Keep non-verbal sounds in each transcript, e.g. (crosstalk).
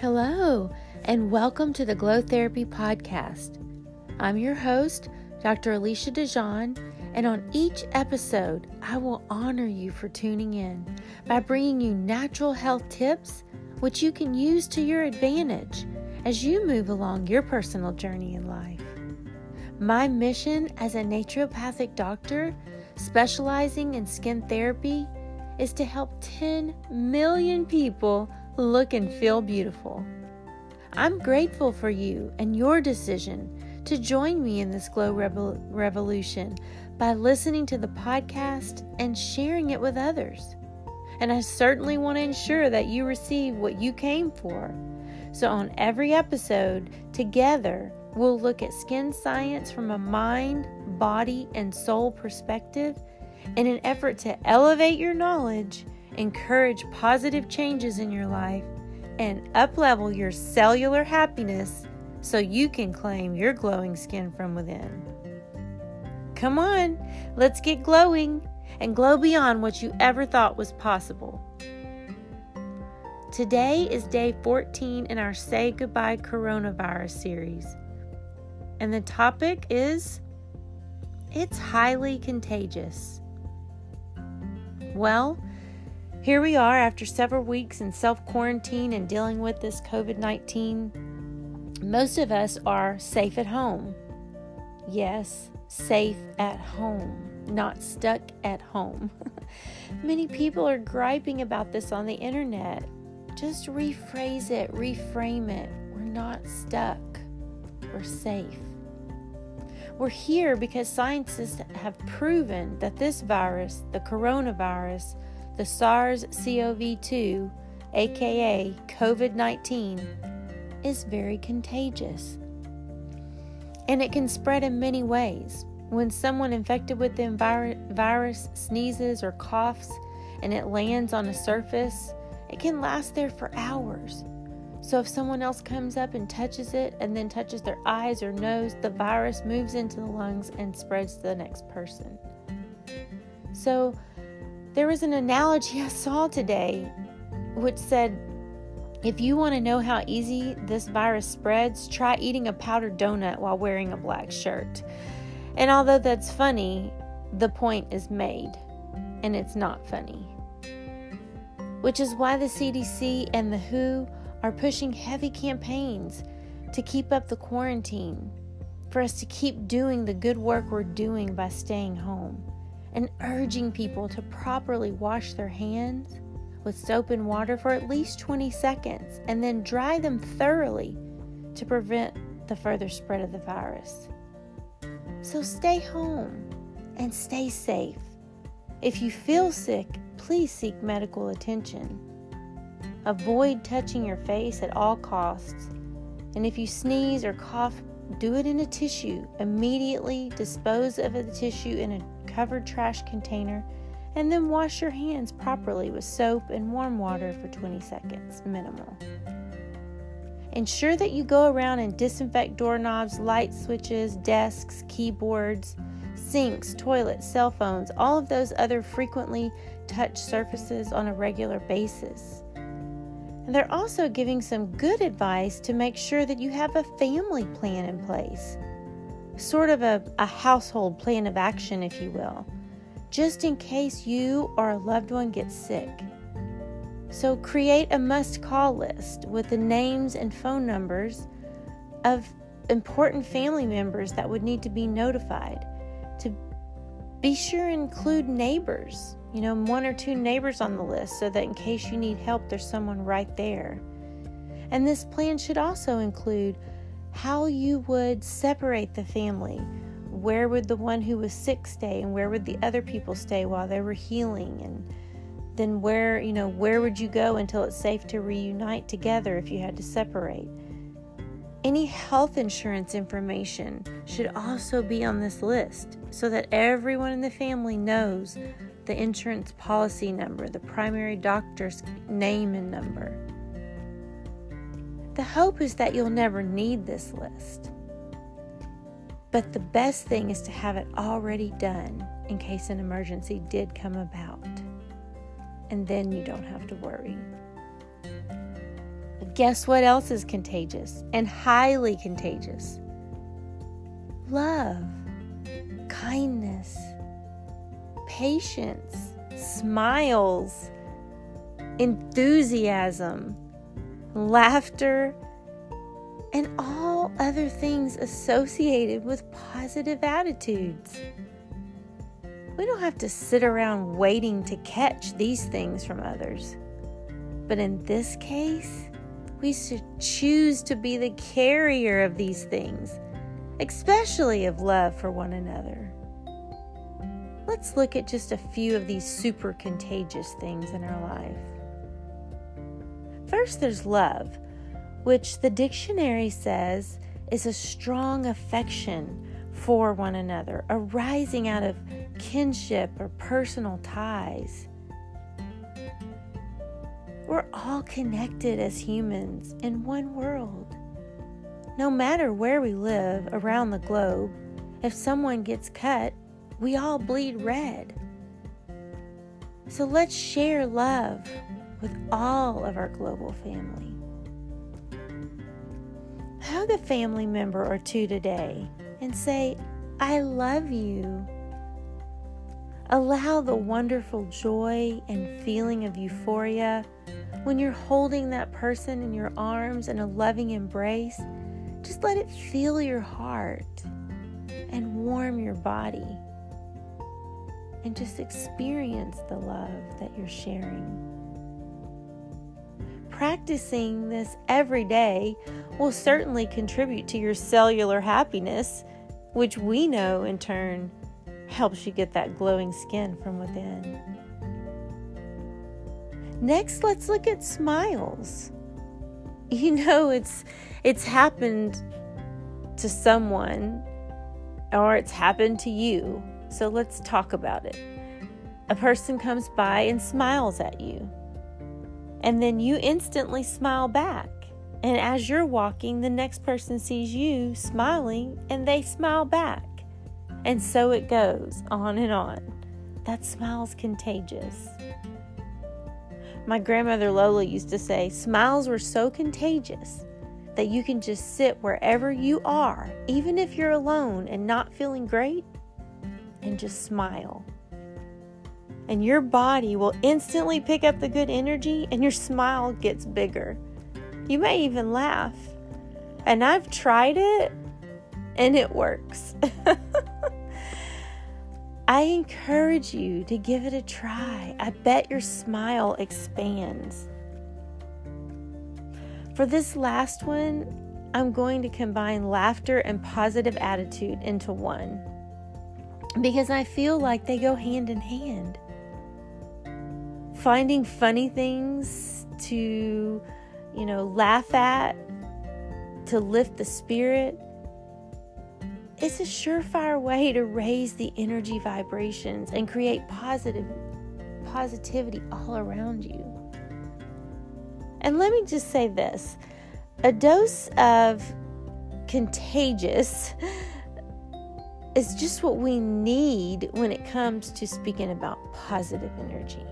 Hello, and welcome to the Glow Therapy Podcast. I'm your host, Dr. Alicia DeJean, and on each episode, I will honor you for tuning in by bringing you natural health tips which you can use to your advantage as you move along your personal journey in life. My mission as a naturopathic doctor specializing in skin therapy is to help 10 million people look and feel beautiful. I'm grateful for you and your decision to join me in this glow revolution by listening to the podcast and sharing it with others. And I certainly want to ensure that you receive what you came for. So, on every episode, together, we'll look at skin science from a mind, body, and soul perspective in an effort to elevate your knowledge encourage positive changes in your life, and uplevel your cellular happiness so you can claim your glowing skin from within. Come on, let's get glowing and glow beyond what you ever thought was possible. Today is day 14 in our Say Goodbye Coronavirus series. And the topic is It's highly contagious. Well, here we are after several weeks in self quarantine and dealing with this COVID 19. Most of us are safe at home. Yes, safe at home, not stuck at home. (laughs) Many people are griping about this on the internet. Just rephrase it, reframe it. We're not stuck, we're safe. We're here because scientists have proven that this virus, the coronavirus, the SARS CoV 2, aka COVID 19, is very contagious. And it can spread in many ways. When someone infected with the virus sneezes or coughs and it lands on a surface, it can last there for hours. So if someone else comes up and touches it and then touches their eyes or nose, the virus moves into the lungs and spreads to the next person. So there was an analogy I saw today which said, if you want to know how easy this virus spreads, try eating a powdered donut while wearing a black shirt. And although that's funny, the point is made, and it's not funny. Which is why the CDC and the WHO are pushing heavy campaigns to keep up the quarantine, for us to keep doing the good work we're doing by staying home and urging people to properly wash their hands with soap and water for at least 20 seconds and then dry them thoroughly to prevent the further spread of the virus. So stay home and stay safe. If you feel sick, please seek medical attention. Avoid touching your face at all costs. And if you sneeze or cough, do it in a tissue. Immediately dispose of the tissue in a covered trash container and then wash your hands properly with soap and warm water for 20 seconds, minimal. Ensure that you go around and disinfect doorknobs, light switches, desks, keyboards, sinks, toilets, cell phones, all of those other frequently touched surfaces on a regular basis. And they're also giving some good advice to make sure that you have a family plan in place sort of a, a household plan of action, if you will, just in case you or a loved one gets sick. So create a must call list with the names and phone numbers of important family members that would need to be notified. To be sure include neighbors, you know, one or two neighbors on the list so that in case you need help, there's someone right there. And this plan should also include how you would separate the family. Where would the one who was sick stay, and where would the other people stay while they were healing? And then where, you know, where would you go until it's safe to reunite together if you had to separate? Any health insurance information should also be on this list so that everyone in the family knows the insurance policy number, the primary doctor's name and number. The hope is that you'll never need this list. But the best thing is to have it already done in case an emergency did come about. And then you don't have to worry. Guess what else is contagious and highly contagious? Love, kindness, patience, smiles, enthusiasm, laughter, and all other things associated with positive attitudes. We don't have to sit around waiting to catch these things from others. But in this case, we should choose to be the carrier of these things, especially of love for one another. Let's look at just a few of these super contagious things in our life. First, there's love, which the dictionary says is a strong affection for one another, arising out of kinship or personal ties. We're all connected as humans in one world. No matter where we live around the globe, if someone gets cut, we all bleed red. So let's share love with all of our global family. Hug a family member or two today and say, I love you. Allow the wonderful joy and feeling of euphoria when you're holding that person in your arms in a loving embrace. Just let it fill your heart and warm your body. And just experience the love that you're sharing. Practicing this every day will certainly contribute to your cellular happiness, which we know in turn helps you get that glowing skin from within. Next, let's look at smiles. (laughs) You know it's it's happened to someone or it's happened to you. So let's talk about it. A person comes by and smiles at you. And then you instantly smile back. And as you're walking, the next person sees you smiling and they smile back. And so it goes on and on. That smile's contagious. My grandmother Lola used to say, smiles were so contagious that you can just sit wherever you are, even if you're alone and not feeling great, and just smile. And your body will instantly pick up the good energy, and your smile gets bigger. You may even laugh. And I've tried it, and it works. (laughs) I encourage you to give it a try. I bet your smile expands. For this last one, I'm going to combine laughter and positive attitude into one because I feel like they go hand in hand. Finding funny things to, you know, laugh at, to lift the spirit, it's a surefire way to raise the energy vibrations and create positive positivity all around you. And let me just say this a dose of contagious is just what we need when it comes to speaking about positive energy.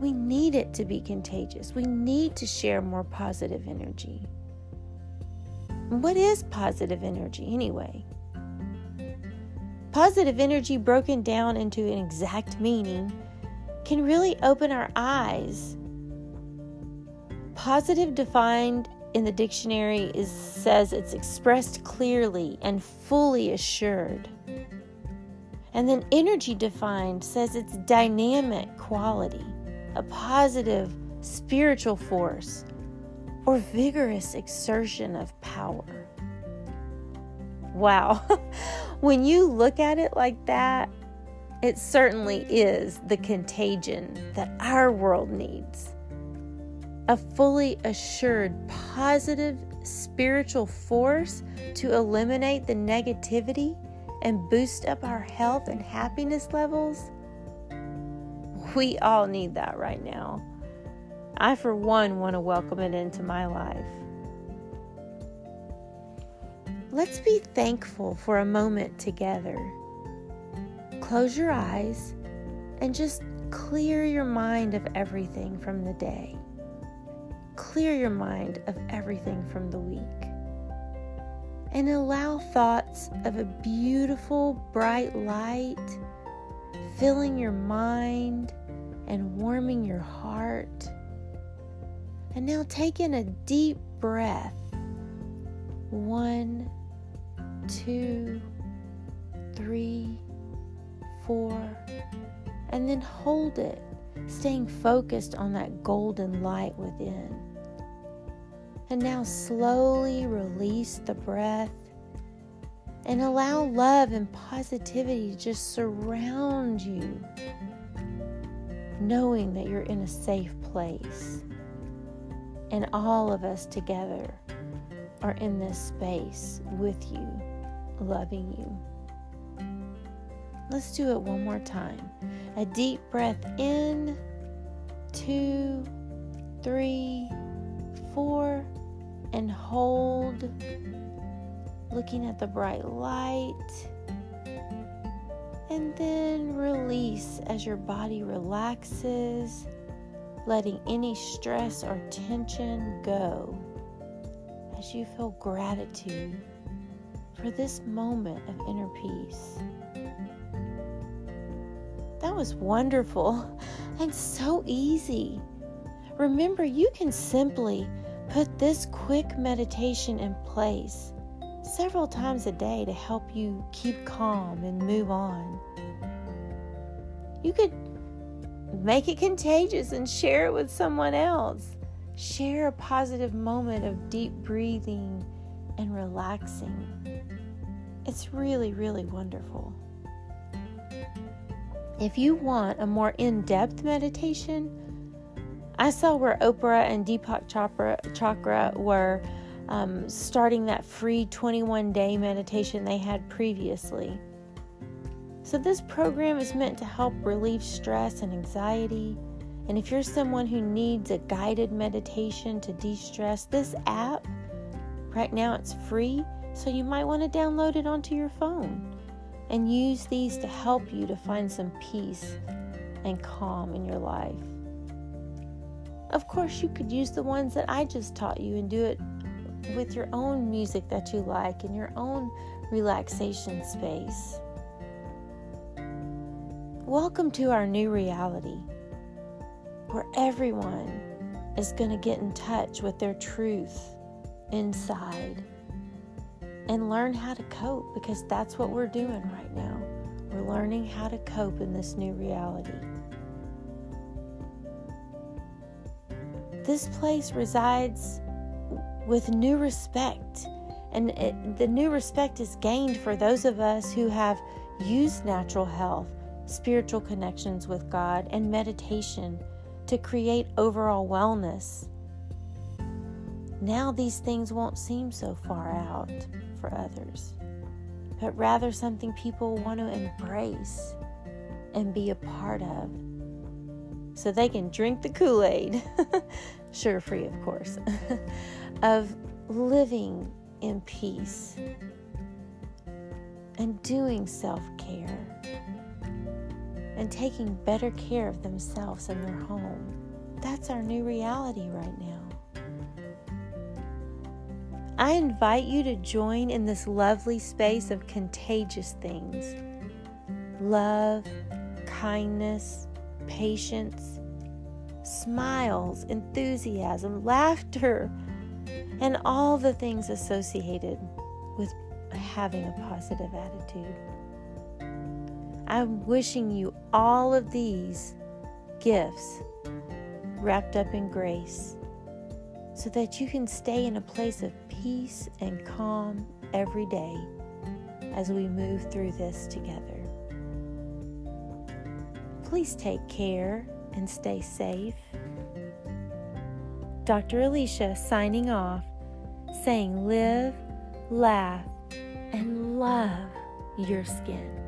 We need it to be contagious. We need to share more positive energy. What is positive energy anyway? Positive energy, broken down into an exact meaning, can really open our eyes. Positive, defined in the dictionary, is, says it's expressed clearly and fully assured. And then energy defined says it's dynamic quality, a positive spiritual force, or vigorous exertion of power. Wow. (laughs) when you look at it like that, it certainly is the contagion that our world needs. A fully assured, positive spiritual force to eliminate the negativity and boost up our health and happiness levels. We all need that right now. I, for one, want to welcome it into my life. Let's be thankful for a moment together. Close your eyes and just clear your mind of everything from the day. clear your mind of everything from the week. And allow thoughts of a beautiful, bright light filling your mind and warming your heart. And now take in a deep breath. One, two, three, four, and then hold it, staying focused on that golden light within. And now slowly release the breath and allow love and positivity to just surround you, knowing that you're in a safe place. And all of us together are in this space with you, loving you. Let's do it one more time. A deep breath in, two, three, four, and hold looking at the bright light. And then release as your body relaxes, letting any stress or tension go as you feel gratitude for this moment of inner peace. That was wonderful (laughs) and so easy. Remember, you can simply put this quick meditation in place several times a day to help you keep calm and move on. You could make it contagious and share it with someone else. Share a positive moment of deep breathing and relaxing. It's really, really wonderful. If you want a more in depth meditation, I saw where Oprah and Deepak Chopra, Chakra were um, starting that free 21 day meditation they had previously. So, this program is meant to help relieve stress and anxiety. And if you're someone who needs a guided meditation to de stress, this app, right now it's free, so you might want to download it onto your phone and use these to help you to find some peace and calm in your life. Of course, you could use the ones that I just taught you and do it with your own music that you like in your own relaxation space. Welcome to our new reality where everyone is going to get in touch with their truth inside and learn how to cope because that's what we're doing right now. We're learning how to cope in this new reality. This place resides with new respect. And it, the new respect is gained for those of us who have used natural health, spiritual connections with God, and meditation to create overall wellness. Now these things won't seem so far out for others, but rather something people want to embrace and be a part of so they can drink the Kool Aid, (laughs) sugar free, of course, (laughs) of living in peace and doing self care and taking better care of themselves and their home. That's our new reality right now. I invite you to join in this lovely space of contagious things love, kindness, patience, smiles, enthusiasm, laughter, and all the things associated with having a positive attitude. I'm wishing you all of these gifts wrapped up in grace so that you can stay in a place of peace and calm every day as we move through this together. Please take care and stay safe. Dr. Alicia signing off, saying live, laugh, and love your skin.